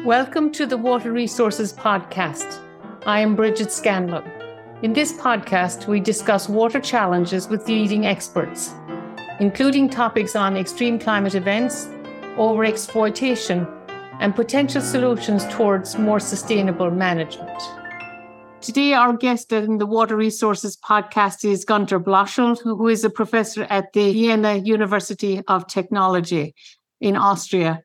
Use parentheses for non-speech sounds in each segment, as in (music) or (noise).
Welcome to the Water Resources Podcast. I am Bridget Scanlon. In this podcast, we discuss water challenges with leading experts, including topics on extreme climate events, overexploitation, and potential solutions towards more sustainable management. Today, our guest in the Water Resources podcast is Günter Blöschl, who is a professor at the Vienna University of Technology in Austria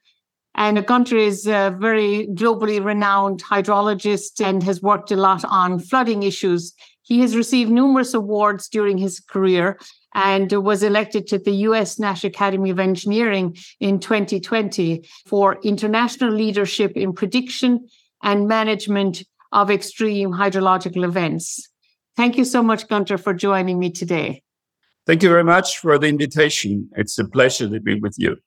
and Günter is a very globally renowned hydrologist and has worked a lot on flooding issues. He has received numerous awards during his career and was elected to the US National Academy of Engineering in 2020 for international leadership in prediction and management of extreme hydrological events. Thank you so much, Günter, for joining me today. Thank you very much for the invitation. It's a pleasure to be with you.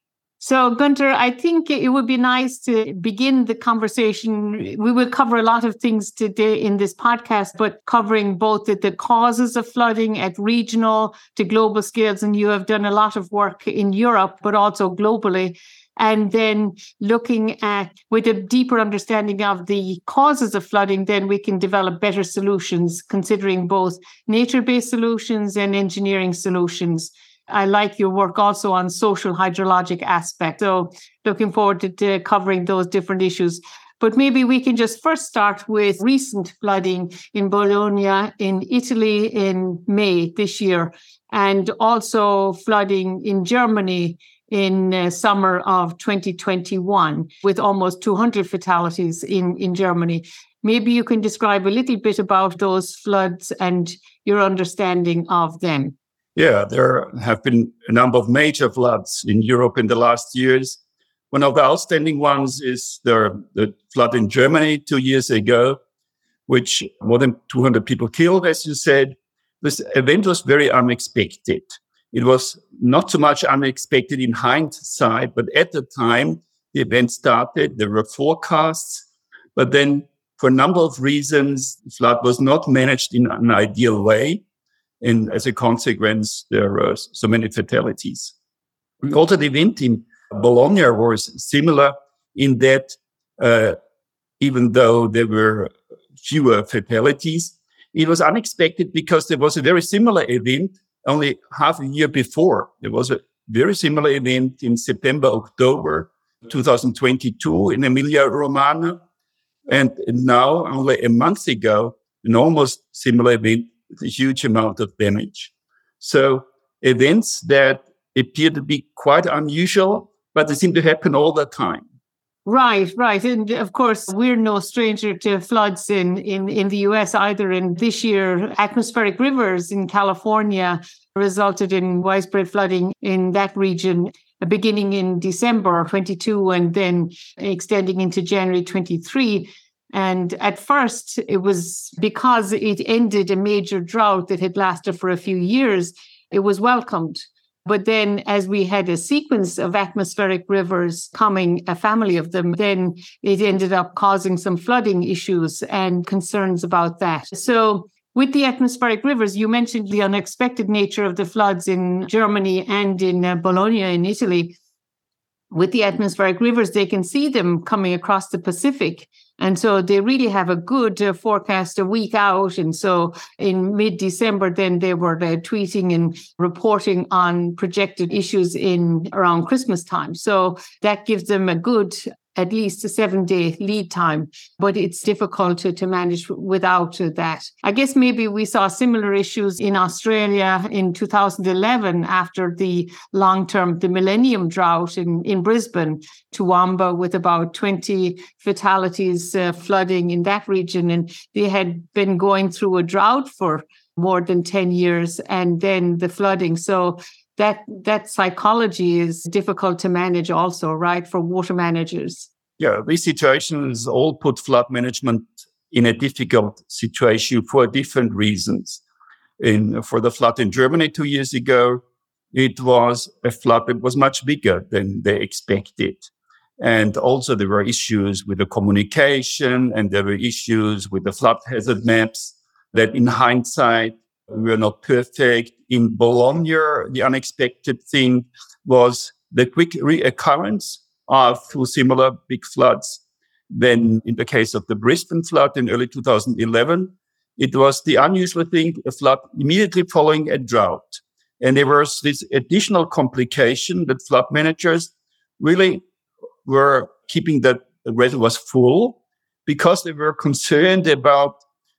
So, Günter, I think it would be nice to begin the conversation. We will cover a lot of things today in this podcast, but covering both the, the, causes of flooding at regional to global scales. And you have done a lot of work in Europe, but also globally. And then looking at with a deeper understanding of the causes of flooding, then we can develop better solutions, considering both nature based solutions and engineering solutions I like your work also on social hydrologic aspect. So looking forward to, to covering those different issues. But maybe we can just first start with recent flooding in Bologna in Italy in May this year, and also flooding in Germany in uh, summer of 2021 with almost 200 fatalities in, in Germany. Maybe you can describe a little bit about those floods and your understanding of them. Yeah, there have been a number of major floods in Europe in the last years. One of the outstanding ones is the, the flood in Germany two years ago, which more than 200 people killed, as you said. This event was very unexpected. It was not so much unexpected in hindsight, but at the time the event started, there were forecasts, but then for a number of reasons, the flood was not managed in an ideal way. And as a consequence, there were so many fatalities. Also, the event in Bologna was similar in that uh, even though there were fewer fatalities, it was unexpected because there was a very similar event only half a year before. There was a very similar event in September, October 2022 in Emilia Romagna. And now, only a month ago, an almost similar event a huge amount of damage. So events that appear to be quite unusual, but they seem to happen all the time. Right, right. And of course, we're no stranger to floods in, in, in the US either. And this year, atmospheric rivers in California resulted in widespread flooding in that region beginning in December 22 and then extending into January 23. And at first, it was because it ended a major drought that had lasted for a few years, it was welcomed. But then, as we had a sequence of atmospheric rivers coming, a family of them, then it ended up causing some flooding issues and concerns about that. So, with the atmospheric rivers, you mentioned the unexpected nature of the floods in Germany and in uh, Bologna in Italy. With the atmospheric rivers, they can see them coming across the Pacific and so they really have a good uh, forecast a week out. And so in mid December, then they were uh, tweeting and reporting on projected issues in around Christmas time. So that gives them a good at least a seven day lead time, but it's difficult to, to manage without that. I guess maybe we saw similar issues in Australia in 2011 after the long term, the millennium drought in, in Brisbane, Toowoomba, with about 20 fatalities, uh, flooding in that region. And they had been going through a drought for more than 10 years and then the flooding. So that that psychology is difficult to manage also right for water managers. Yeah these situations all put flood management in a difficult situation for different reasons. In for the flood in germany two years ago it was a flood that was much bigger than they expected. And also there were issues with the communication and there were issues with the flood hazard maps that in hindsight we were not perfect. In Bologna, the unexpected thing was the quick reoccurrence of two similar big floods. Then, in the case of the Brisbane flood in early 2011. It was the unusual thing, a flood immediately following a drought. And there was this additional complication that flood managers really were keeping the reservoirs full because they were concerned about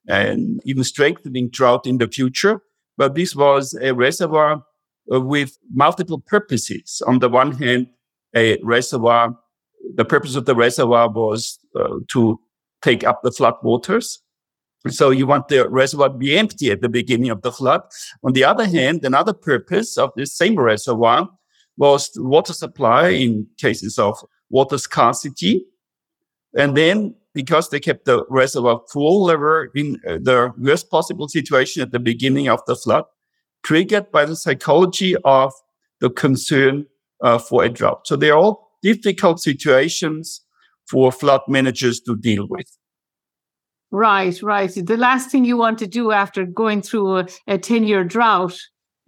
and even strengthening drought in the future. But this was a reservoir uh, with multiple purposes. On the one hand, a reservoir, the purpose of the reservoir was uh, to take up the flood waters. So you want the reservoir to be empty at the beginning of the flood. On the other hand, another purpose of this same reservoir was water supply in cases of water scarcity. And then because they kept the reservoir full, were in uh, the worst possible situation at the beginning of the flood, triggered by the psychology of the concern uh, for a drought. So they're all difficult situations for flood managers to deal with. Right, right. The last thing you want to do after going through a, a 10 year drought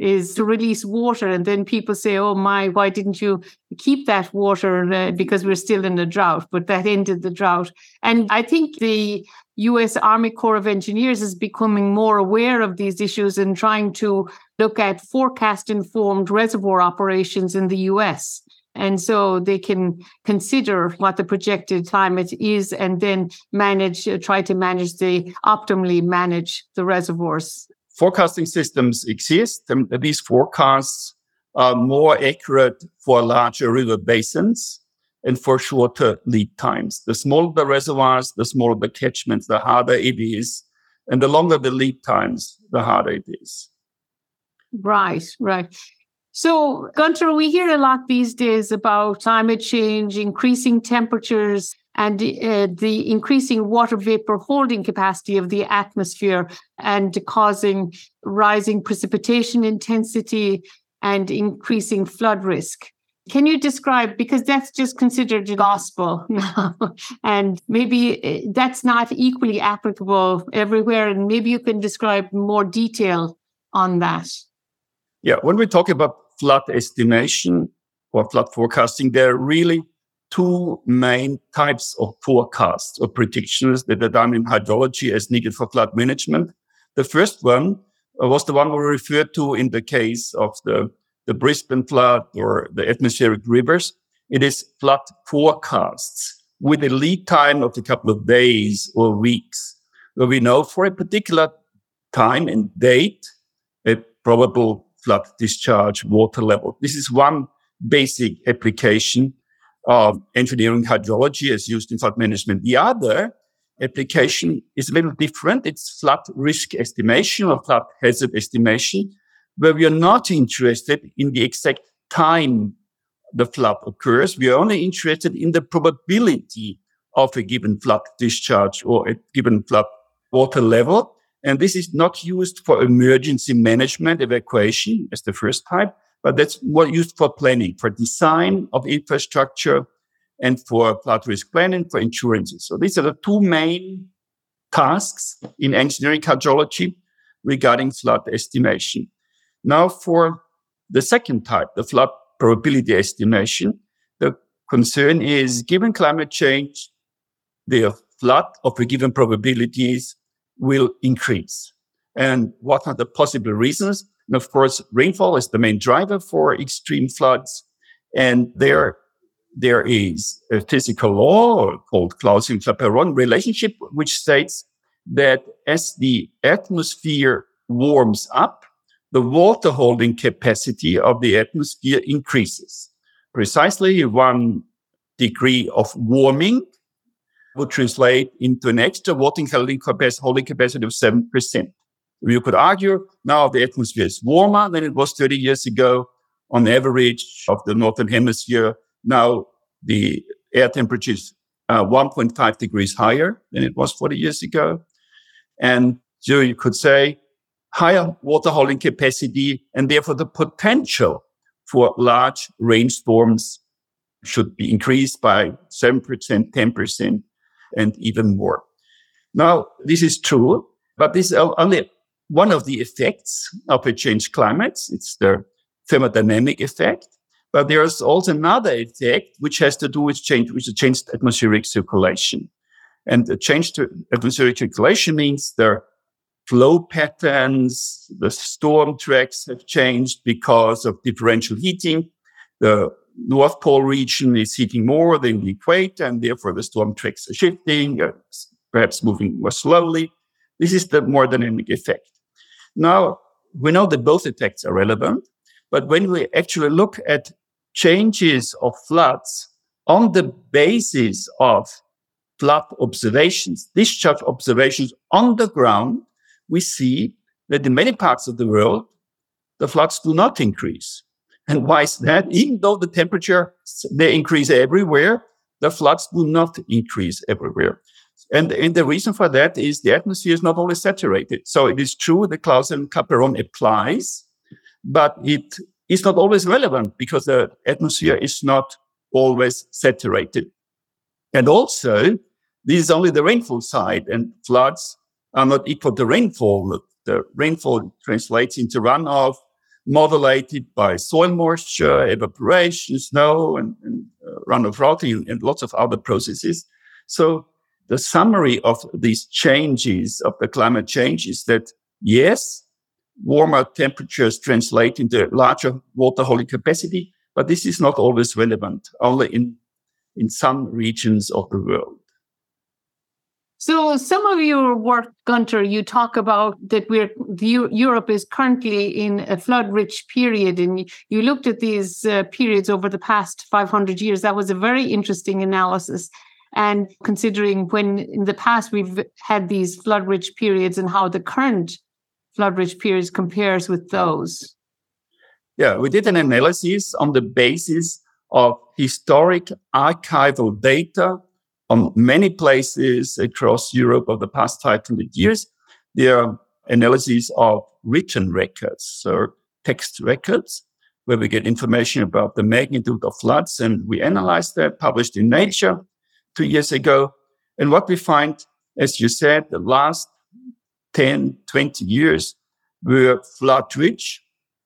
is to release water. And then people say, oh my, why didn't you keep that water? Uh, because we're still in a drought. But that ended the drought. And I think the US Army Corps of Engineers is becoming more aware of these issues and trying to look at forecast informed reservoir operations in the US. And so they can consider what the projected climate is and then manage, uh, try to manage the optimally manage the reservoirs forecasting systems exist, and these forecasts are more accurate for larger river basins and for shorter lead times. The smaller the reservoirs, the smaller the catchments, the harder it is. And the longer the lead times, the harder it is. Right, right. So, Günter, we hear a lot these days about climate change, increasing temperatures, and uh, the increasing water vapor holding capacity of the atmosphere and causing rising precipitation intensity and increasing flood risk. Can you describe, because that's just considered gospel (laughs) now, and maybe uh, that's not equally applicable everywhere, and maybe you can describe more detail on that. Yeah, when we talk about flood estimation or flood forecasting, there are really two main types of forecasts or predictions that are done in hydrology as needed for flood management. The first one uh, was the one we referred to in the case of the, the Brisbane flood or the atmospheric rivers. It is flood forecasts with a lead time of a couple of days or weeks, where we know for a particular time and date a probable flood discharge water level. This is one basic application of engineering hydrology as used in flood management. The other application is a little different. It's flood risk estimation or flood hazard estimation, where we are not interested in the exact time the flood occurs. We are only interested in the probability of a given flood discharge or a given flood water level. And this is not used for emergency management evacuation as the first type, but that's more used for planning, for design of infrastructure and for flood risk planning, for insurances. So these are the two main tasks in engineering hydrology regarding flood estimation. Now for the second type, the flood probability estimation, the concern is given climate change, the flood of a given probabilities will increase. And what are the possible reasons? And of course, rainfall is the main driver for extreme floods. And there, there is a physical law called Clausius-Clapeyron relationship, which states that as the atmosphere warms up, the water holding capacity of the atmosphere increases. Precisely one degree of warming would translate into an extra water holding capacity of 7%. You could argue now the atmosphere is warmer than it was 30 years ago on average of the northern hemisphere. Now the air temperature is uh, 1.5 degrees higher than it was 40 years ago. And so you could say higher water holding capacity and therefore the potential for large rainstorms should be increased by 7%, 10%, and even more. Now, this is true, but this is only one of the effects of a changed climate. It's the thermodynamic effect. But there's also another effect which has to do with change, with the changed atmospheric circulation. And the changed atmospheric circulation means the flow patterns, the storm tracks have changed because of differential heating. The North Pole region is heating more than the equator, and therefore the storm tracks are shifting, uh, perhaps moving more slowly. This is the more dynamic effect. Now, we know that both effects are relevant, but when we actually look at changes of floods on the basis of flood observations, discharge observations on the ground, we see that in many parts of the world, the floods do not increase. And why is that? Even though the temperature, they increase everywhere, the floods do not increase everywhere. And, and the reason for that is the atmosphere is not always saturated. So it is true the Clausius-Clapeyron applies, but it is not always relevant because the atmosphere is not always saturated. And also, this is only the rainfall side and floods are not equal to rainfall. The rainfall translates into runoff modulated by soil moisture, evaporation, snow, and, and uh, runoff routing, and lots of other processes. So the summary of these changes of the climate change is that yes, warmer temperatures translate into larger water holding capacity, but this is not always relevant, only in, in some regions of the world. So, some of your work, Günter, you talk about that we're the, Europe is currently in a flood-rich period, and you looked at these uh, periods over the past 500 years. That was a very interesting analysis, and considering when in the past we've had these flood-rich periods and how the current flood-rich periods compares with those. Yeah, we did an analysis on the basis of historic archival data on many places across Europe over the past 500 years. There are um, analyses of written records, so text records, where we get information about the magnitude of floods. And we analyzed that, published in Nature two years ago. And what we find, as you said, the last 10, 20 years were flood rich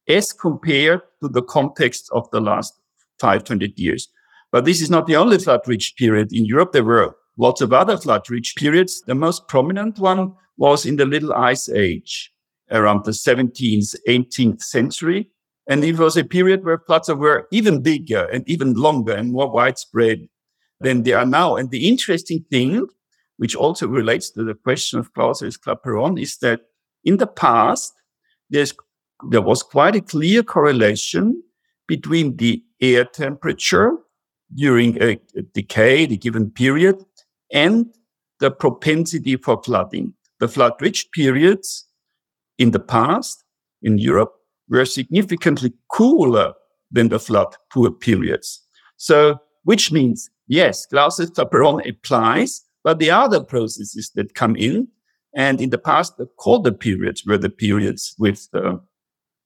as compared to the context of the last 500 years. But this is not the only flood rich period in Europe. There were lots of other flood rich periods. The most prominent one was in the Little Ice Age around the 17th, 18th century. And it was a period where floods were even bigger and even longer and more widespread than they are now. And the interesting thing, which also relates to the question of Clausius Clapeyron, is that in the past, there was quite a clear correlation between the air temperature during a, a decade, a given period, and the propensity for flooding. The flood rich periods in the past in Europe were significantly cooler than the flood poor periods. So, which means, yes, Clausius-Clapeyron applies, but the other processes that come in, and in the past, the colder periods were the periods with, uh,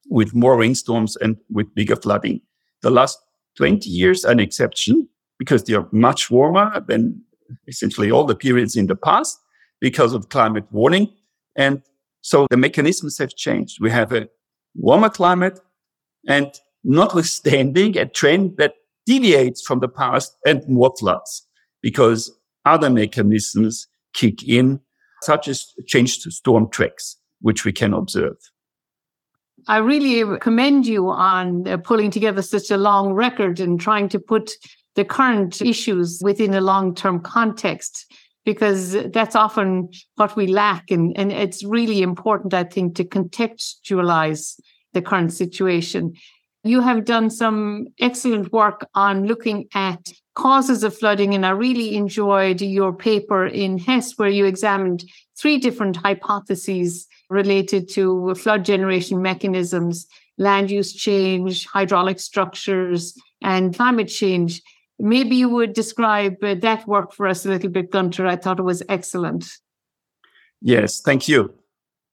with more rainstorms and with bigger flooding. The last 20 years an exception because they are much warmer than essentially all the periods in the past because of climate warming. And so the mechanisms have changed. We have a warmer climate and notwithstanding a trend that deviates from the past and more floods because other mechanisms kick in, such as changed storm tracks, which we can observe. I really commend you on uh, pulling together such a long record and trying to put the current issues within a long term context, because that's often what we lack. And, and it's really important, I think, to contextualize the current situation. You have done some excellent work on looking at causes of flooding, and I really enjoyed your paper in HESS, where you examined three different hypotheses related to flood generation mechanisms, land use change, hydraulic structures, and climate change. Maybe you would describe uh, that work for us a little bit, Günter. I thought it was excellent. Yes, thank you.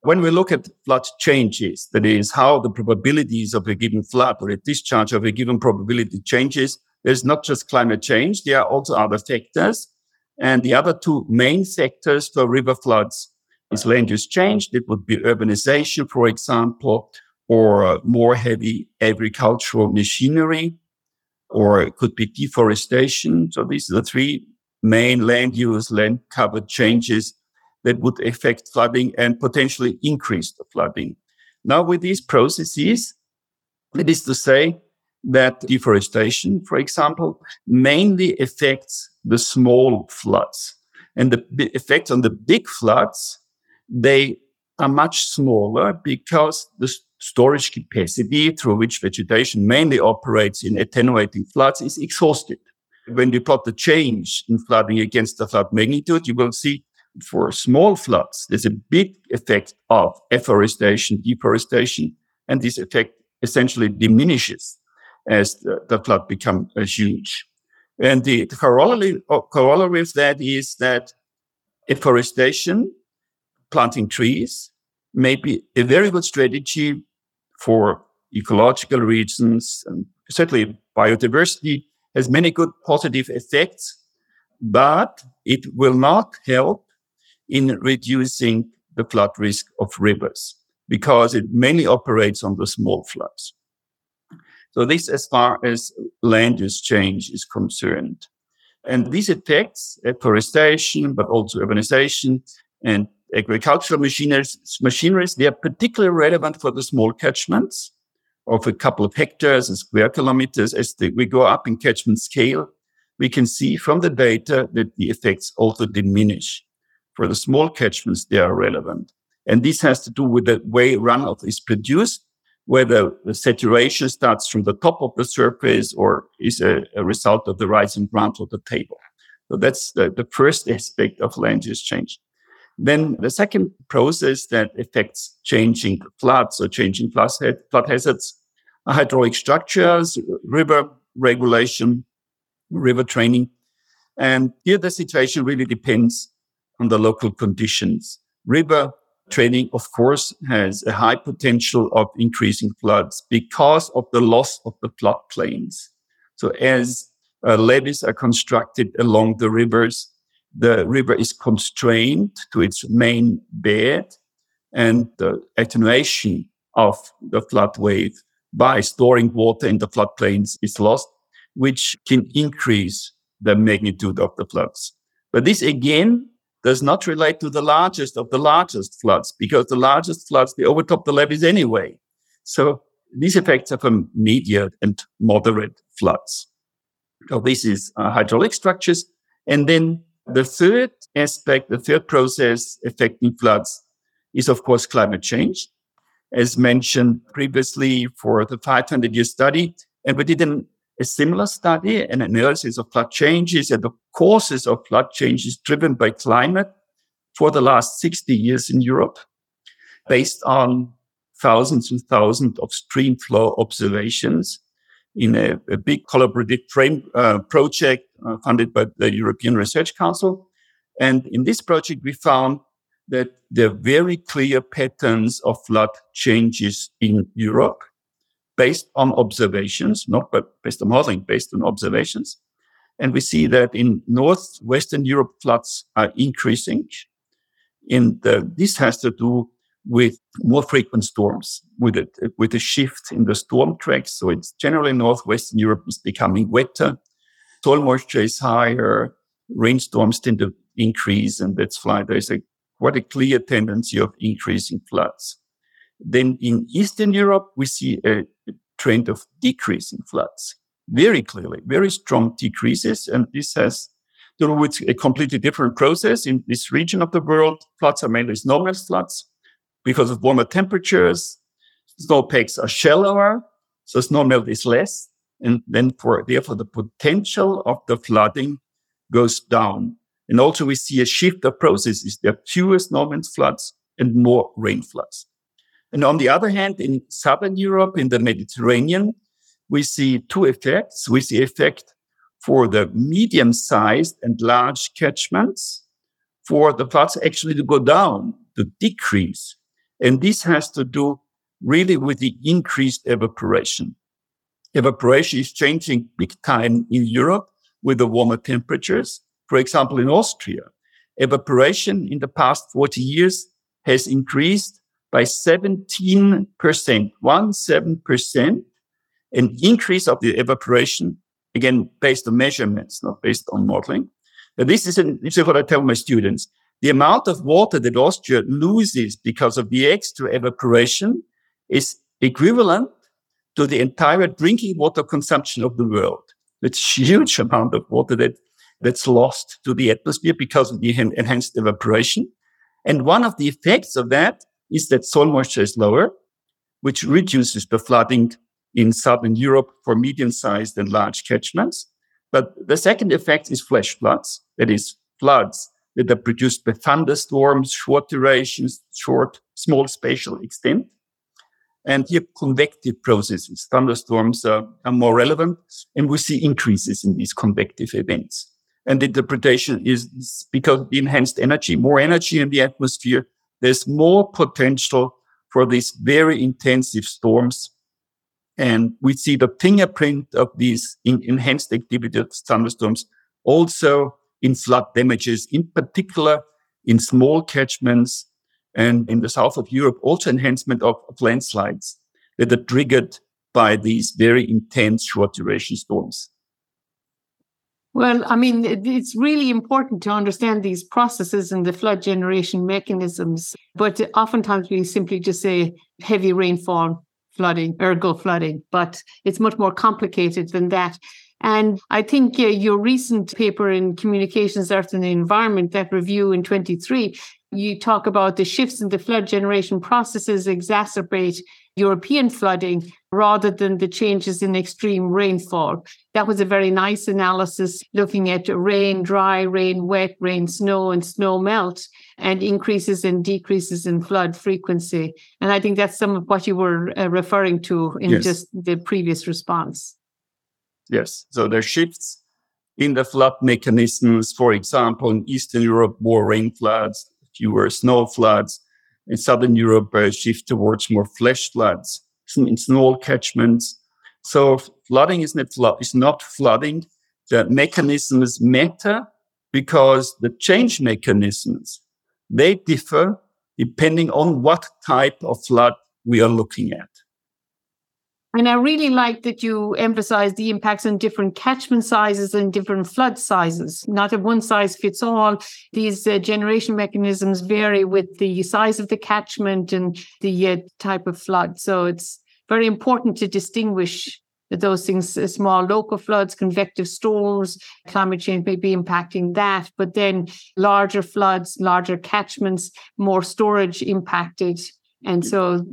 When we look at flood changes, that is how the probabilities of a given flood or a discharge of a given probability changes, there's not just climate change, there are also other factors. And the other two main factors for river floods is land use changed? It would be urbanization, for example, or more heavy agricultural machinery. or it could be deforestation. So these are the three main land use, land cover changes that would affect flooding and potentially increase the flooding. Now with these processes, that is to say that deforestation, for example, mainly affects the small floods. And the effects on the big floods, they are much smaller because the storage capacity through which vegetation mainly operates in attenuating floods is exhausted. When you plot the change in flooding against the flood magnitude, you will see for small floods, there's a big effect of afforestation, deforestation, and this effect essentially diminishes as the, the flood becomes uh, huge. And the, the corollary, uh, corollary of that is that afforestation, planting trees, may be a very good strategy for ecological reasons and certainly biodiversity has many good positive effects, but it will not help in reducing the flood risk of rivers because it mainly operates on the small floods. So this as far as land use change is concerned. And these effects, afforestation, but also urbanization and agricultural machineries, machineries, they are particularly relevant for the small catchments of a couple of hectares and square kilometers. As the, we go up in catchment scale, we can see from the data that the effects also diminish. For the small catchments, they are relevant. And this has to do with the way runoff is produced, whether the saturation starts from the top of the surface or is a, a result of the rising the table. So that's the, the first aspect of land use change. Then the second process that affects changing floods or changing flood, flood hazards are hydraulic structures, river regulation, river training. And here the situation really depends on the local conditions. River training, of course, has a high potential of increasing floods because of the loss of the floodplains. So as uh, levees are constructed along the rivers, the river is constrained to its main bed and the attenuation of the flood wave by storing water in the floodplains is lost, which can increase the magnitude of the floods. But this again does not relate to the largest of the largest floods because the largest floods, they overtop the levees anyway. So these effects are from medium and moderate floods. So this is uh, hydraulic structures. And then the third aspect, the third process affecting floods is, of course, climate change. As mentioned previously for the 500 year study, and we did an, a similar study, an analysis of flood changes at the causes of flood changes driven by climate for the last 60 years in Europe, based on thousands and thousands of stream flow observations in a, a big collaborative frame uh, project uh, funded by the European Research Council. And in this project, we found that there are very clear patterns of flood changes in Europe based on observations, not based on modeling, based on observations. And we see that in northwestern Europe, floods are increasing. And uh, this has to do with more frequent storms, with a, with a shift in the storm tracks. So it's generally northwestern Europe is becoming wetter. Soil moisture is higher. Rainstorms tend to increase. And that's why there's a quite a clear tendency of increasing floods. Then in Eastern Europe, we see a trend of decreasing floods very clearly, very strong decreases. And this has to do with a completely different process in this region of the world. Floods are mainly snowmelt floods because of warmer temperatures. Snowpacks are shallower, so snowmelt is less. And then for, therefore, the potential of the flooding goes down. And also we see a shift of processes. There are fewer snowmelt floods and more rain floods. And on the other hand, in Southern Europe, in the Mediterranean, we see two effects. We see effect for the medium sized and large catchments for the floods actually to go down, to decrease. And this has to do really with the increased evaporation. Evaporation is changing big time in Europe with the warmer temperatures. For example, in Austria, evaporation in the past 40 years has increased by 17%, one seven percent, an increase of the evaporation again, based on measurements, not based on modeling. But this is, an, this is what I tell my students. The amount of water that Austria loses because of the extra evaporation is equivalent to the entire drinking water consumption of the world. It's a huge amount of water that, that's lost to the atmosphere because of the enhanced evaporation. And one of the effects of that is that soil moisture is lower, which reduces the flooding in southern Europe for medium sized and large catchments. But the second effect is flash floods. That is floods that are produced by thunderstorms, short durations, short, small spatial extent. And here convective processes, thunderstorms are, are more relevant and we see increases in these convective events. And the interpretation is because of the enhanced energy, more energy in the atmosphere, there's more potential for these very intensive storms. And we see the fingerprint of these enhanced activity of thunderstorms also in flood damages, in particular in small catchments and in the south of Europe, also enhancement of, of landslides that are triggered by these very intense short duration storms. Well, I mean, it's really important to understand these processes and the flood generation mechanisms. But oftentimes we simply just say heavy rainfall flooding, ergo flooding, but it's much more complicated than that. And I think uh, your recent paper in Communications, Earth and the Environment, that review in 23, you talk about the shifts in the flood generation processes exacerbate European flooding rather than the changes in extreme rainfall. That was a very nice analysis looking at rain, dry, rain, wet, rain, snow, and snow melt, and increases and decreases in flood frequency. And I think that's some of what you were uh, referring to in yes. just the previous response. Yes. So there are shifts in the flood mechanisms. For example, in Eastern Europe, more rain floods, fewer snow floods. In Southern Europe, a shift towards more flash floods in small catchments. So flooding is not, flood, is not flooding. The mechanisms matter because the change mechanisms, they differ depending on what type of flood we are looking at. And I really like that you emphasize the impacts on different catchment sizes and different flood sizes. Not a one size fits all. These uh, generation mechanisms vary with the size of the catchment and the uh, type of flood. So it's very important to distinguish those things small local floods, convective storms, climate change may be impacting that, but then larger floods, larger catchments, more storage impacted and mm. so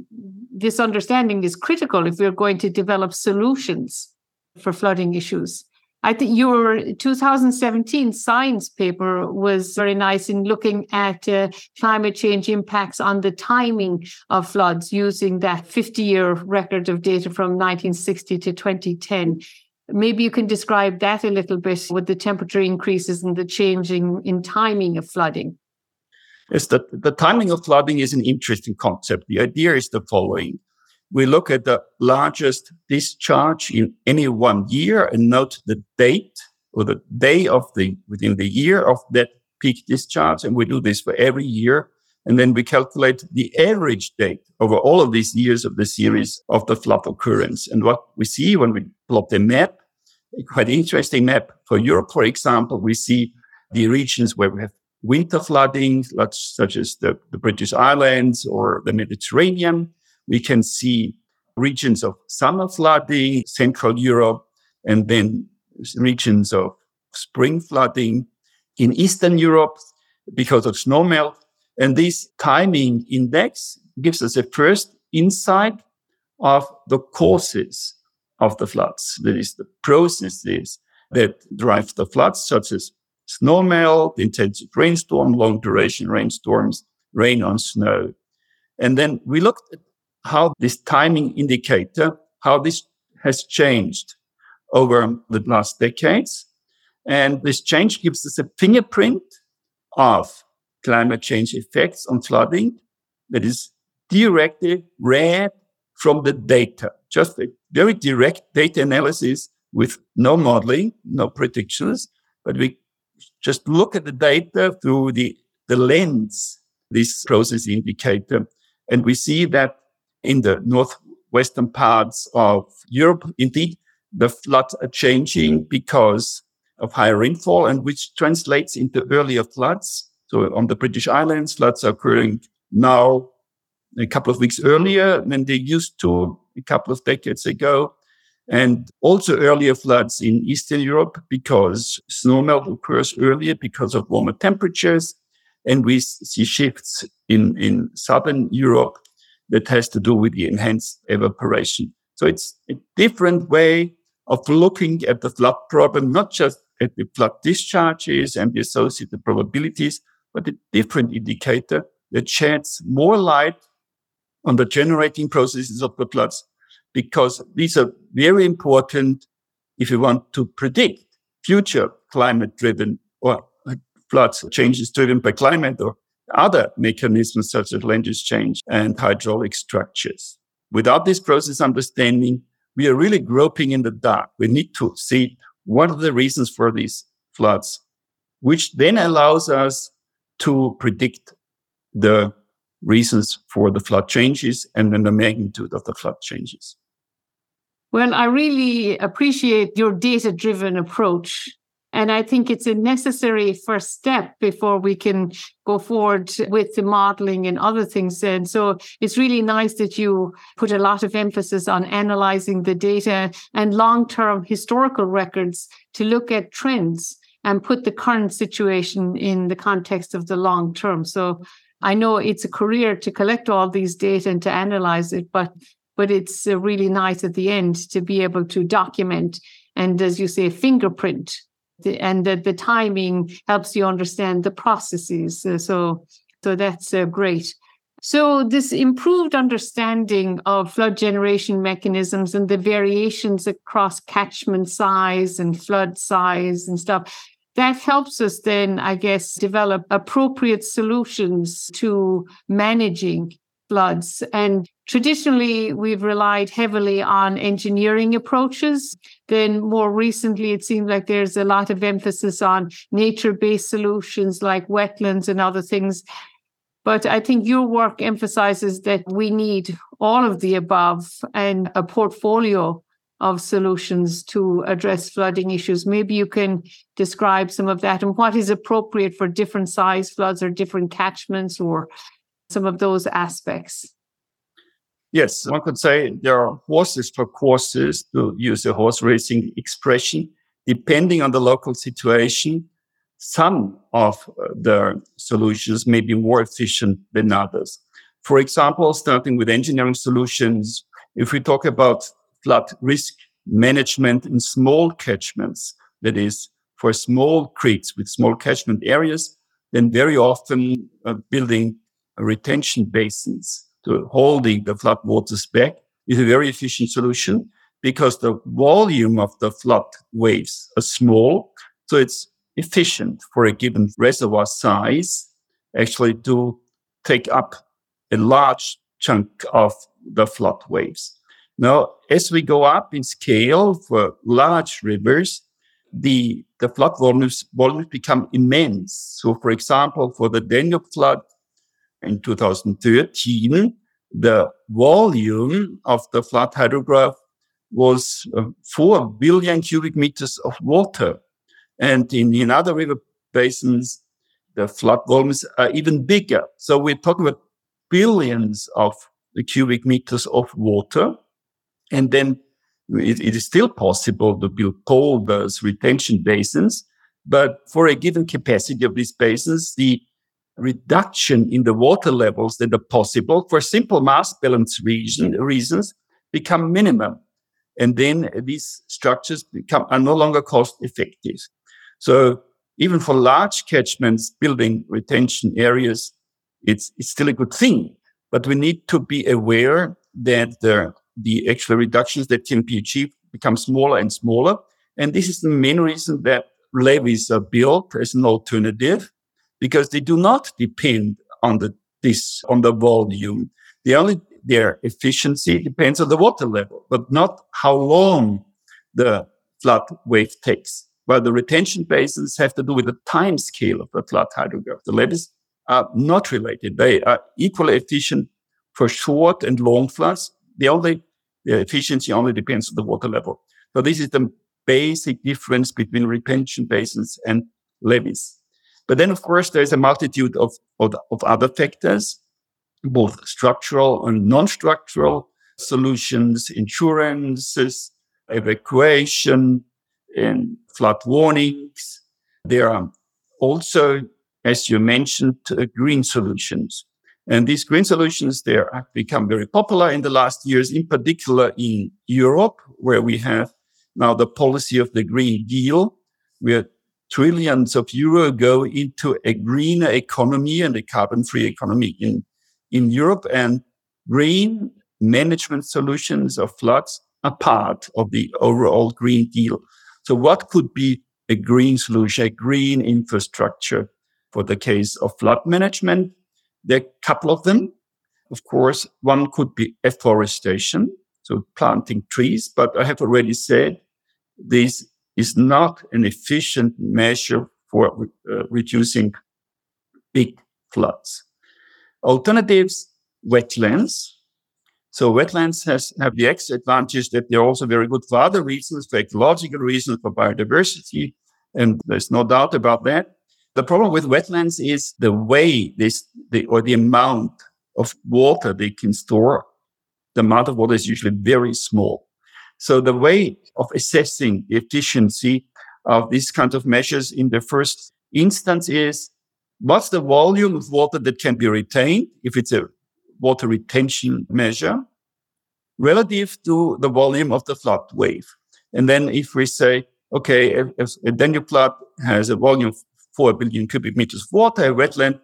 this understanding is critical if we're going to develop solutions for flooding issues. I think your 2017 science paper was very nice in looking at uh, climate change impacts on the timing of floods using that 50 year record of data from 1960 to 2010. Maybe you can describe that a little bit with the temperature increases and the changing in timing of flooding Yes, that the timing of flooding is an interesting concept. The idea is the following. We look at the largest discharge in any one year and note the date or the day of the, within the year of that peak discharge. And we do this for every year. And then we calculate the average date over all of these years of the series of the flood occurrence. And what we see when we plot the map, a quite interesting map for Europe, for example, we see the regions where we have winter flooding, such as the, the British Islands or the Mediterranean. We can see regions of summer flooding, Central Europe, and then regions of spring flooding in Eastern Europe because of snowmelt. And this timing index gives us a first insight of the causes of the floods. That is the processes that drive the floods, such as snowmelt, intensive rainstorm, long duration rainstorms, rain on snow. And then we looked at how this timing indicator, how this has changed over the last decades. And this change gives us a fingerprint of climate change effects on flooding that is directly read from the data, just a very direct data analysis with no modeling, no predictions, but we just look at the data through the, the lens, this process indicator. And we see that in the northwestern parts of Europe, indeed, the floods are changing because of higher rainfall and which translates into earlier floods. So on the British Islands, floods are occurring now a couple of weeks earlier than they used to a couple of decades ago. And also earlier floods in Eastern Europe because snowmelt occurs earlier because of warmer temperatures. And we see shifts in, in Southern Europe that has to do with the enhanced evaporation. So it's a different way of looking at the flood problem, not just at the flood discharges and the associated probabilities, but a different indicator that sheds more light on the generating processes of the floods, because these are very important if you want to predict future climate driven or floods changes driven by climate or other mechanisms such as land use change and hydraulic structures. Without this process understanding, we are really groping in the dark. We need to see what are the reasons for these floods, which then allows us to predict the reasons for the flood changes and then the magnitude of the flood changes. Well, I really appreciate your data driven approach. And I think it's a necessary first step before we can go forward with the modeling and other things. And so it's really nice that you put a lot of emphasis on analyzing the data and long term historical records to look at trends and put the current situation in the context of the long term. So I know it's a career to collect all these data and to analyze it, but but it's uh, really nice at the end to be able to document and, as you say, fingerprint. And the, the timing helps you understand the processes. Uh, so, so that's uh, great. So, this improved understanding of flood generation mechanisms and the variations across catchment size and flood size and stuff that helps us then, I guess, develop appropriate solutions to managing floods. And traditionally, we've relied heavily on engineering approaches. Then, more recently, it seems like there's a lot of emphasis on nature based solutions like wetlands and other things. But I think your work emphasizes that we need all of the above and a portfolio of solutions to address flooding issues. Maybe you can describe some of that and what is appropriate for different size floods or different catchments or some of those aspects. Yes, one could say there are horses for courses, to use a horse racing expression. Depending on the local situation, some of uh, the solutions may be more efficient than others. For example, starting with engineering solutions, if we talk about flood risk management in small catchments, that is, for small creeks with small catchment areas, then very often uh, building retention basins to holding the flood waters back is a very efficient solution because the volume of the flood waves are small. So it's efficient for a given reservoir size actually to take up a large chunk of the flood waves. Now, as we go up in scale for large rivers, the, the flood volumes, volumes become immense. So, for example, for the Danube flood in 2013, the volume of the flood hydrograph was uh, 4 billion cubic meters of water. And in, in other river basins, the flood volumes are even bigger. So we're talking about billions of cubic meters of water. And then it, it is still possible to build culverts, retention basins. But for a given capacity of these basins, the reduction in the water levels that are possible for simple mass balance reason, mm. reasons become minimum. And then these structures become are no longer cost effective. So even for large catchments, building retention areas, it's, it's still a good thing. But we need to be aware that the the actual reductions that can be achieved become smaller and smaller. And this is the main reason that levees are built as an alternative because they do not depend on the this on the volume. The only their efficiency depends on the water level, but not how long the flood wave takes. While the retention basins have to do with the time scale of the flood hydrograph. The levees are not related. They are equally efficient for short and long floods. The only the efficiency only depends on the water level. So this is the basic difference between retention basins and levees. But then, of course, there's a multitude of, of, of other factors, both structural and non-structural solutions, insurances, evacuation, and flood warnings. There are also, as you mentioned, uh, green solutions. And these green solutions, they have become very popular in the last years, in particular in Europe, where we have now the policy of the Green Deal, where trillions of euro go into a greener economy and a carbon free economy in, in Europe. And green management solutions of floods are part of the overall Green Deal. So what could be a green solution, a green infrastructure for the case of flood management? There are a couple of them. Of course, one could be afforestation, so planting trees. But I have already said this is not an efficient measure for uh, reducing big floods. Alternatives, wetlands. So wetlands has, have the extra advantage that they're also very good for other reasons, for ecological reasons, for biodiversity. And there's no doubt about that. The problem with wetlands is the way this, the, or the amount of water they can store. The amount of water is usually very small. So the way of assessing the efficiency of these kinds of measures in the first instance is what's the volume of water that can be retained if it's a water retention measure relative to the volume of the flood wave. And then if we say, okay, if, if a Danube flood has a volume of 4 billion cubic meters of water, a wetland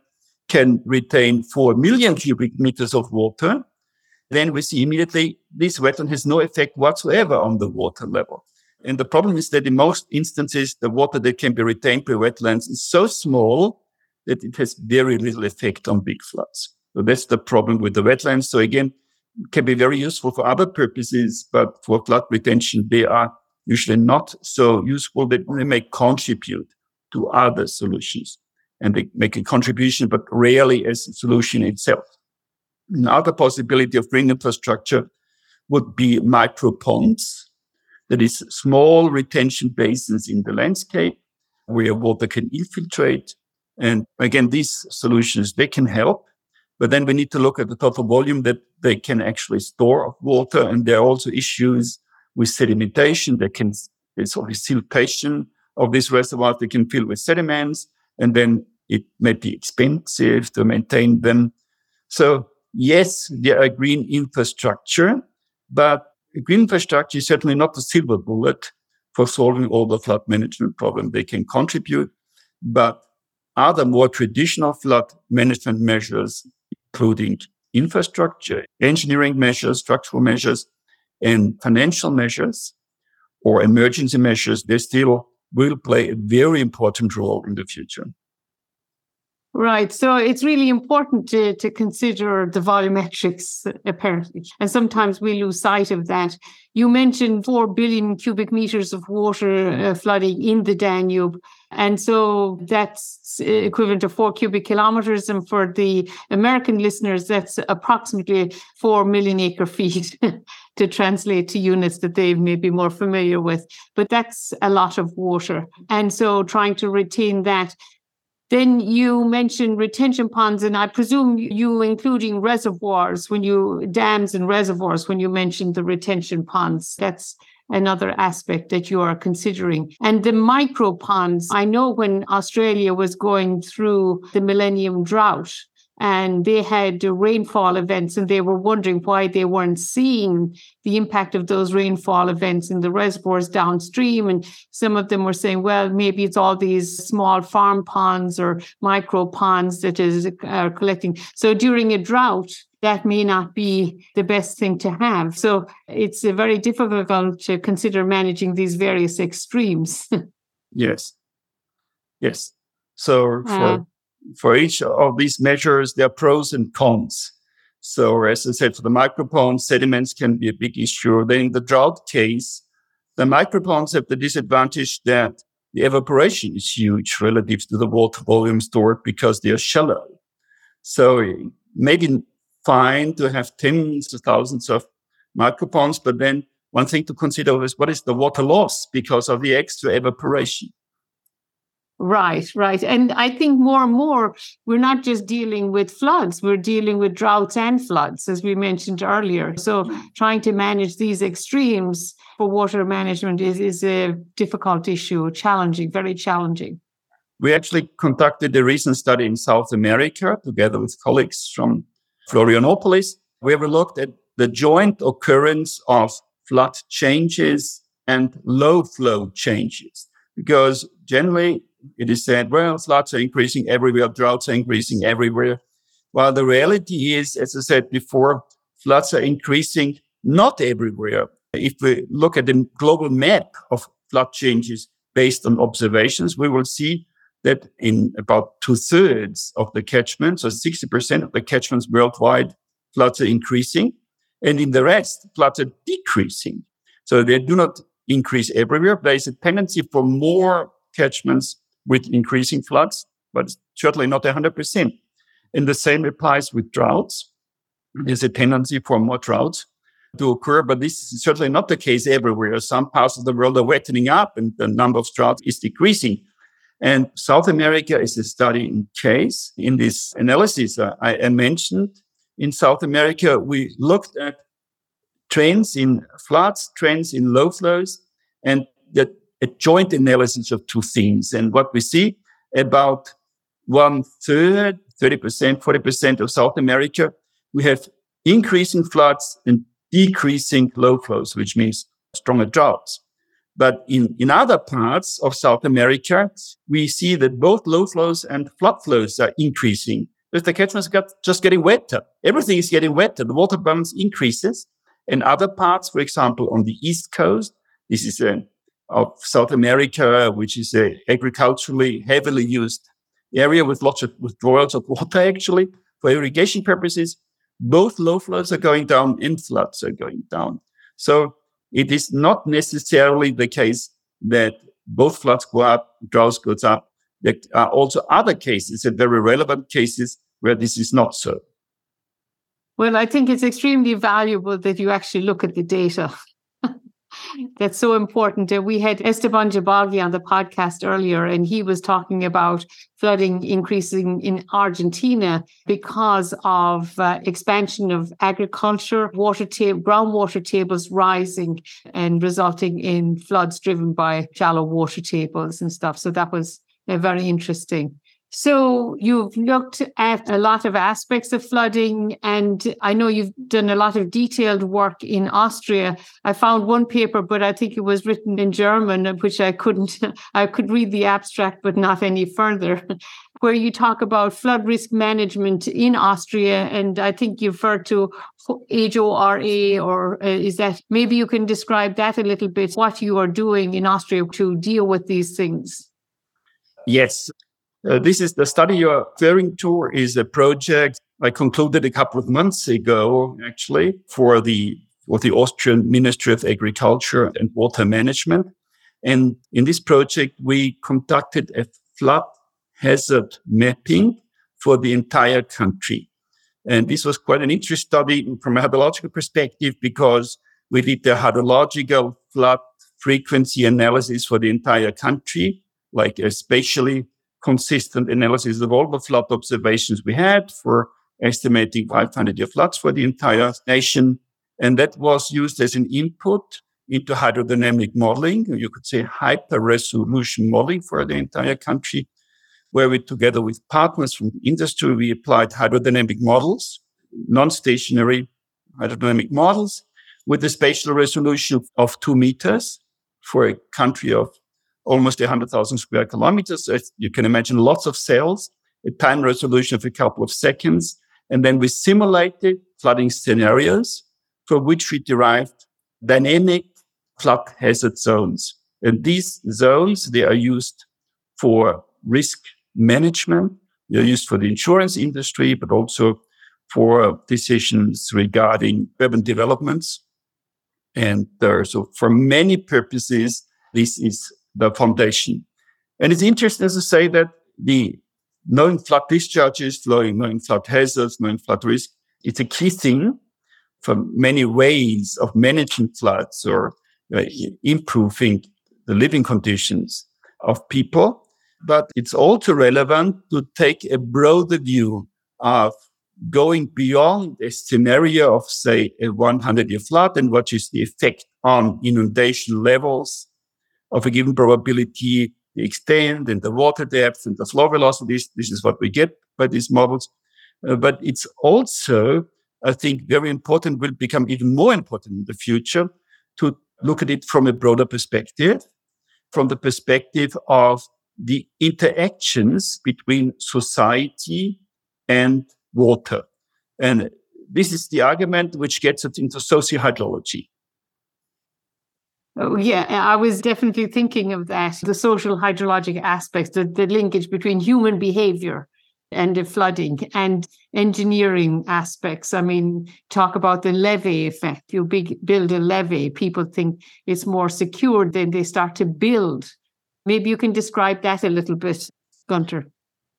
can retain 4 million cubic meters of water, then we see immediately this wetland has no effect whatsoever on the water level. And the problem is that in most instances, the water that can be retained by wetlands is so small that it has very little effect on big floods. So that's the problem with the wetlands. So again, can be very useful for other purposes, but for flood retention, they are usually not so useful that they may contribute to other solutions and they make a contribution, but rarely as a solution itself. Another possibility of green infrastructure would be micro ponds, that is small retention basins in the landscape where water can infiltrate. And again, these solutions, they can help, but then we need to look at the total volume that they can actually store of water. And there are also issues with sedimentation. They can, there's always siltation of these reservoirs. They can fill with sediments and then it may be expensive to maintain them. So yes, there are green infrastructure, but green infrastructure is certainly not the silver bullet for solving all the flood management problems. They can contribute, but other more traditional flood management measures, including infrastructure, engineering measures, structural measures, and financial measures or emergency measures, they still will play a very important role in the future. Right. So it's really important to, to consider the volumetrics, apparently. And sometimes we lose sight of that. You mentioned 4 billion cubic meters of water uh, flooding in the Danube. And so that's equivalent to four cubic kilometers. And for the American listeners, that's approximately 4 million acre feet (laughs) to translate to units that they may be more familiar with. But that's a lot of water. And so trying to retain that then you mentioned retention ponds, and I presume you including reservoirs when you dams and reservoirs when you mentioned the retention ponds. That's another aspect that you are considering. And the micro ponds, I know when Australia was going through the millennium drought, and they had rainfall events and they were wondering why they weren't seeing the impact of those rainfall events in the reservoirs downstream. And some of them were saying well maybe it's all these small farm ponds or micro ponds that is are collecting. So during a drought that may not be the best thing to have. So it's very difficult to consider managing these various extremes. (laughs) Yes. Yes. So for uh, for each of these measures, there are pros and cons. So as I said, for the microponds, sediments can be a big issue. Then in the drought case, the microponds have the disadvantage that the evaporation is huge relative to the water volume stored because they are shallow. So maybe fine to have tens of thousands of microponds, but then one thing to consider is what is the water loss because of the extra evaporation. Right, right. And I think more and more, we're not just dealing with floods, we're dealing with droughts and floods, as we mentioned earlier. So trying to manage these extremes for water management is, is a difficult issue, challenging, very challenging. We actually conducted a recent study in South America together with colleagues from Florianopolis, where we looked at the joint occurrence of flood changes and low flow changes. Because generally it is said, well, floods are increasing everywhere, droughts are increasing everywhere. While the reality is, as I said before, floods are increasing not everywhere. If we look at the global map of flood changes based on observations, we will see that in about two thirds of the catchments, so 60% of the catchments worldwide, floods are increasing. And in the rest, floods are decreasing. So they do not increase everywhere. There is a tendency for more catchments with increasing floods, but certainly not 100%. And the same applies with droughts. There's a tendency for more droughts to occur, but this is certainly not the case everywhere. Some parts of the world are wetting up and the number of droughts is decreasing. And South America is a study in case. In this analysis uh, I, mentioned, in South America, we looked at trends in floods, trends in low flows, and the a joint analysis of two things. And what we see about one third, 30%, 40% of South America, we have increasing floods and decreasing low flows, which means stronger droughts. But in, in other parts of South America, we see that both low flows and flood flows are increasing the catchments got just getting wetter. Everything is getting wetter. The water balance increases. In other parts, for example, on the East Coast, this is a of South America, which is a agriculturally heavily used area with lots of withdrawals of water actually for irrigation purposes. Both low flows are going down and floods are going down. So it is not necessarily the case that both floods go up, droughts goes up. There are also other cases and very relevant cases where this is not so. Well, I think it's extremely valuable that you actually look at the data that's so important. Uh, we had Esteban Jobbágy on the podcast earlier, and he was talking about flooding increasing in Argentina because of uh, expansion of agriculture, water table, groundwater tables rising and resulting in floods driven by shallow water tables and stuff. So that was uh, very interesting. So you've looked at a lot of aspects of flooding, and I know you've done a lot of detailed work in Austria. I found one paper, but I think it was written in German, which I couldn't, (laughs) I could read the abstract, but not any further, (laughs) where you talk about flood risk management in Austria. And I think you refer to HORA, or uh, is that maybe you can describe that a little bit, what you are doing in Austria to deal with these things? Yes. Uh, this is the study you're referring to is a project I concluded a couple of months ago, actually, for the for the Austrian Ministry of Agriculture and Water Management. And in this project, we conducted a flood hazard mapping for the entire country. And this was quite an interesting study from a hydrological perspective because we did the hydrological flood frequency analysis for the entire country, like especially consistent analysis of all the flood observations we had for estimating 500 year floods for the entire nation. And that was used as an input into hydrodynamic modeling. You could say hyper resolution modeling for the entire country, where we, together with partners from industry, we applied hydrodynamic models, non-stationary hydrodynamic models with a spatial resolution of two meters for a country of almost 100,000 square kilometers. So you can imagine lots of cells, a time resolution of a couple of seconds. And then we simulated flooding scenarios for which we derived dynamic flood hazard zones. And these zones, they are used for risk management. They're used for the insurance industry, but also for decisions regarding urban developments. And so for many purposes, this is the foundation. And it's interesting to say that the knowing flood discharges, flowing, knowing flood hazards, knowing flood risk, it's a key thing for many ways of managing floods or uh, improving the living conditions of people. But it's also relevant to take a broader view of going beyond a scenario of, say, a 100 year flood and what is the effect on inundation levels of a given probability, the extent and the water depth and the flow velocities. This is what we get by these models. Uh, but it's also, I think, very important, will become even more important in the future to look at it from a broader perspective, from the perspective of the interactions between society and water. And this is the argument which gets us into sociohydrology. Oh, yeah, I was definitely thinking of that the social hydrologic aspects, the, the linkage between human behavior and the flooding and engineering aspects. I mean, talk about the levee effect. You build a levee, people think it's more secure, then they start to build. Maybe you can describe that a little bit, Günter.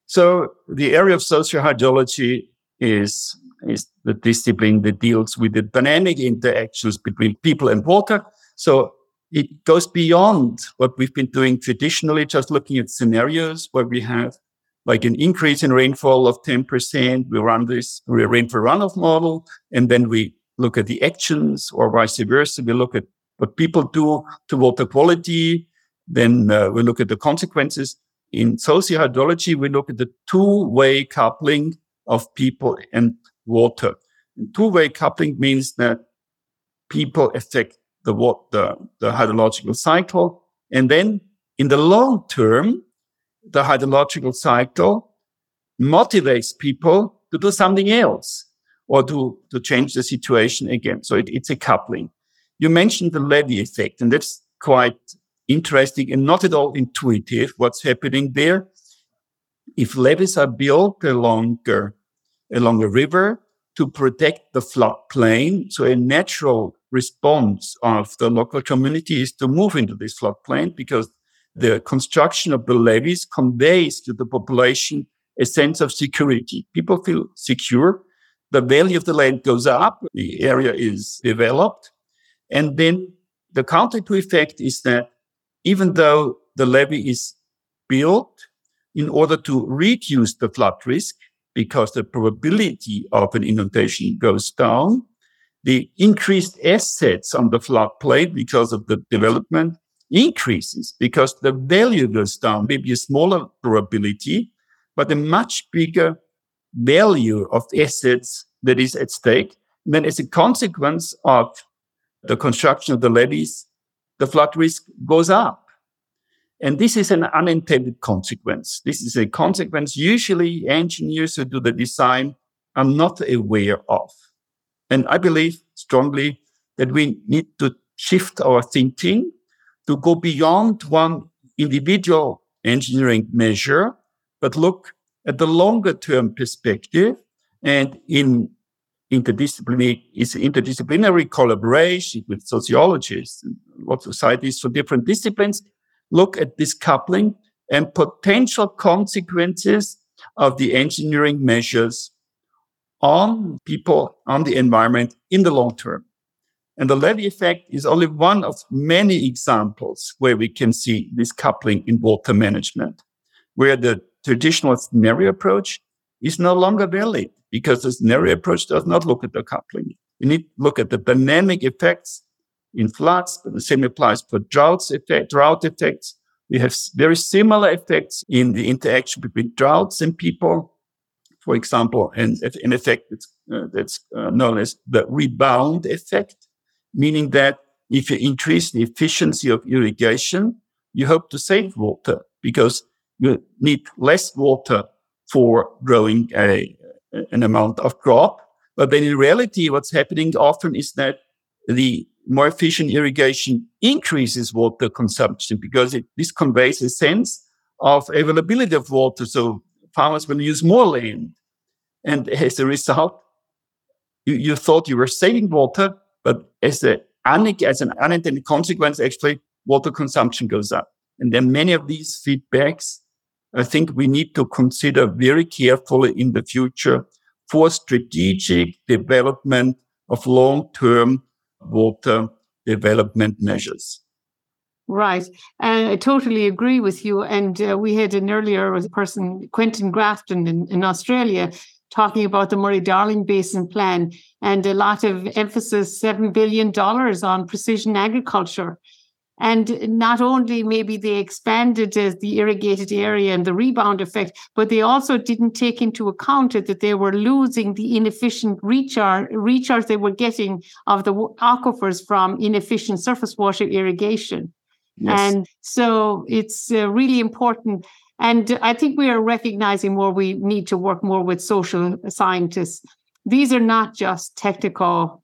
So, the area of sociohydrology is, is the discipline that deals with the dynamic interactions between people and water. So, it goes beyond what we've been doing traditionally, just looking at scenarios where we have like an increase in rainfall of 10%. We run this we rainfall runoff model, and then we look at the actions or vice versa. We look at what people do to water quality. Then uh, we look at the consequences. In sociohydrology, we look at the two-way coupling of people and water. two-way coupling means that people affect the what the, the hydrological cycle. And then in the long term, the hydrological cycle motivates people to do something else or to, to change the situation again. So it, it's a coupling. You mentioned the levee effect, and that's quite interesting and not at all intuitive what's happening there. If levees are built along, uh, along a river to protect the floodplain, so a natural response of the local community is to move into this floodplain because the construction of the levees conveys to the population a sense of security. People feel secure. The value of the land goes up. The area is developed. And then the counter to effect is that even though the levee is built in order to reduce the flood risk, because the probability of an inundation goes down, the increased assets on the floodplain because of the development increases because the value goes down, maybe a smaller probability, but a much bigger value of assets that is at stake. And then as a consequence of the construction of the levees, the flood risk goes up. And this is an unintended consequence. This is a consequence usually engineers who do the design are not aware of. And I believe strongly that we need to shift our thinking to go beyond one individual engineering measure, but look at the longer term perspective and in interdisciplinary is interdisciplinary collaboration with sociologists lots of societies from different disciplines. Look at this coupling and potential consequences of the engineering measures on people, on the environment in the long term. And the levee effect is only one of many examples where we can see this coupling in water management, where the traditional scenario approach is no longer valid because the scenario approach does not look at the coupling. You need to look at the dynamic effects in floods, but the same applies for droughts effect, drought effects. We have very similar effects in the interaction between droughts and people for example, and in effect, uh, that's uh, known as the rebound effect, meaning that if you increase the efficiency of irrigation, you hope to save water because you need less water for growing a, an amount of crop. But then in reality, what's happening often is that the more efficient irrigation increases water consumption because it, this conveys a sense of availability of water. So farmers will use more land. And as a result, you, you thought you were saving water, but as, a, as an unintended consequence, actually, water consumption goes up. And then many of these feedbacks, I think we need to consider very carefully in the future for strategic development of long-term water development measures. Right. And I totally agree with you. And uh, we had an earlier person, Quentin Grafton in, in Australia, talking about the Murray Darling Basin Plan and a lot of emphasis, $7 billion on precision agriculture. And not only maybe they expanded uh, the irrigated area and the rebound effect, but they also didn't take into account that they were losing the inefficient recharge, recharge they were getting of the aquifers from inefficient surface water irrigation. And so it's uh, really important. And I think we are recognizing more we need to work more with social scientists. These are not just technical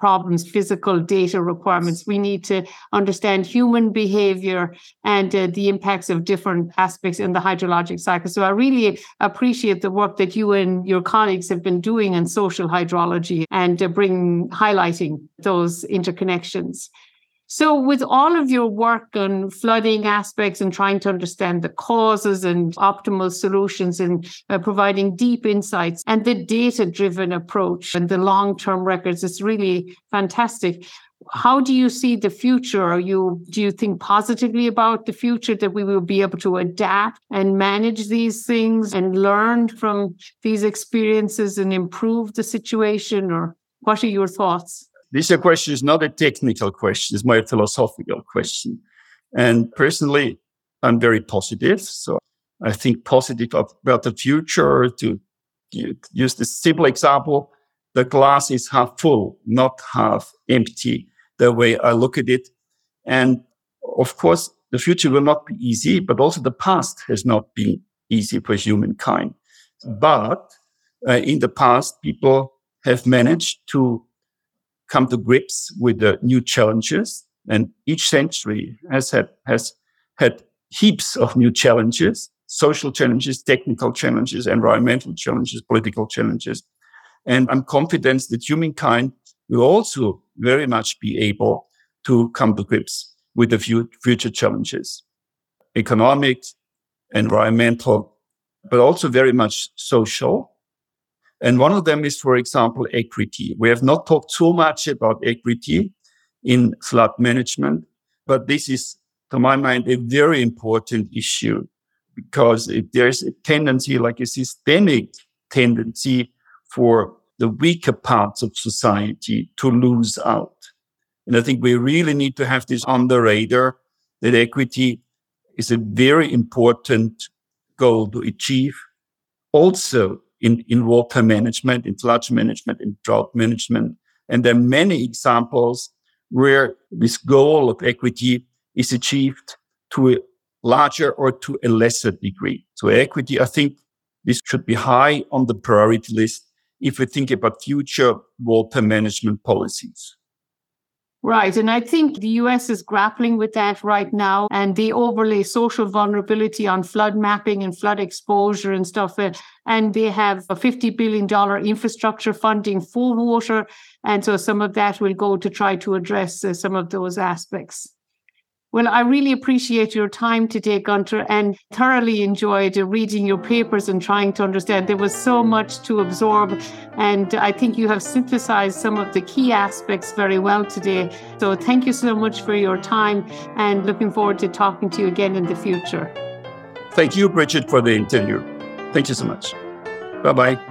problems, physical data requirements. We need to understand human behavior and uh, the impacts of different aspects in the hydrologic cycle. So I really appreciate the work that you and your colleagues have been doing in social hydrology and uh, bring highlighting those interconnections. So, with all of your work on flooding aspects and trying to understand the causes and optimal solutions and uh, providing deep insights and the data driven approach and the long term records, it's really fantastic. How do you see the future? Are you do you think positively about the future that we will be able to adapt and manage these things and learn from these experiences and improve the situation? Or what are your thoughts? This question is not a technical question, it's more a philosophical question. And personally, I'm very positive. So I think positive about the future. To use this simple example, the glass is half full, not half empty, the way I look at it. And of course, the future will not be easy, but also the past has not been easy for humankind. But uh, in the past, people have managed to come to grips with the new challenges. And each century has had, has had heaps of new challenges, social challenges, technical challenges, environmental challenges, political challenges. And I'm confident that humankind will also very much be able to come to grips with the future challenges, economic, environmental, but also very much social and one of them is, for example, equity. We have not talked so much about equity in flood management, but this is, to my mind, a very important issue because there's a tendency, like a systemic tendency for the weaker parts of society to lose out. And I think we really need to have this on the radar that equity is a very important goal to achieve. Also, in, in water management, in flood management, in drought management. And there are many examples where this goal of equity is achieved to a larger or to a lesser degree. So equity, I think this should be high on the priority list if we think about future water management policies. Right. And I think the US is grappling with that right now. And they overlay social vulnerability on flood mapping and flood exposure and stuff. And they have a $50 billion infrastructure funding for water. And so some of that will go to try to address uh, some of those aspects. Well, I really appreciate your time today, Günter, and thoroughly enjoyed reading your papers and trying to understand. There was so much to absorb, and I think you have synthesized some of the key aspects very well today. So, thank you so much for your time, and looking forward to talking to you again in the future. Thank you, Bridget, for the interview. Thank you so much. Bye bye.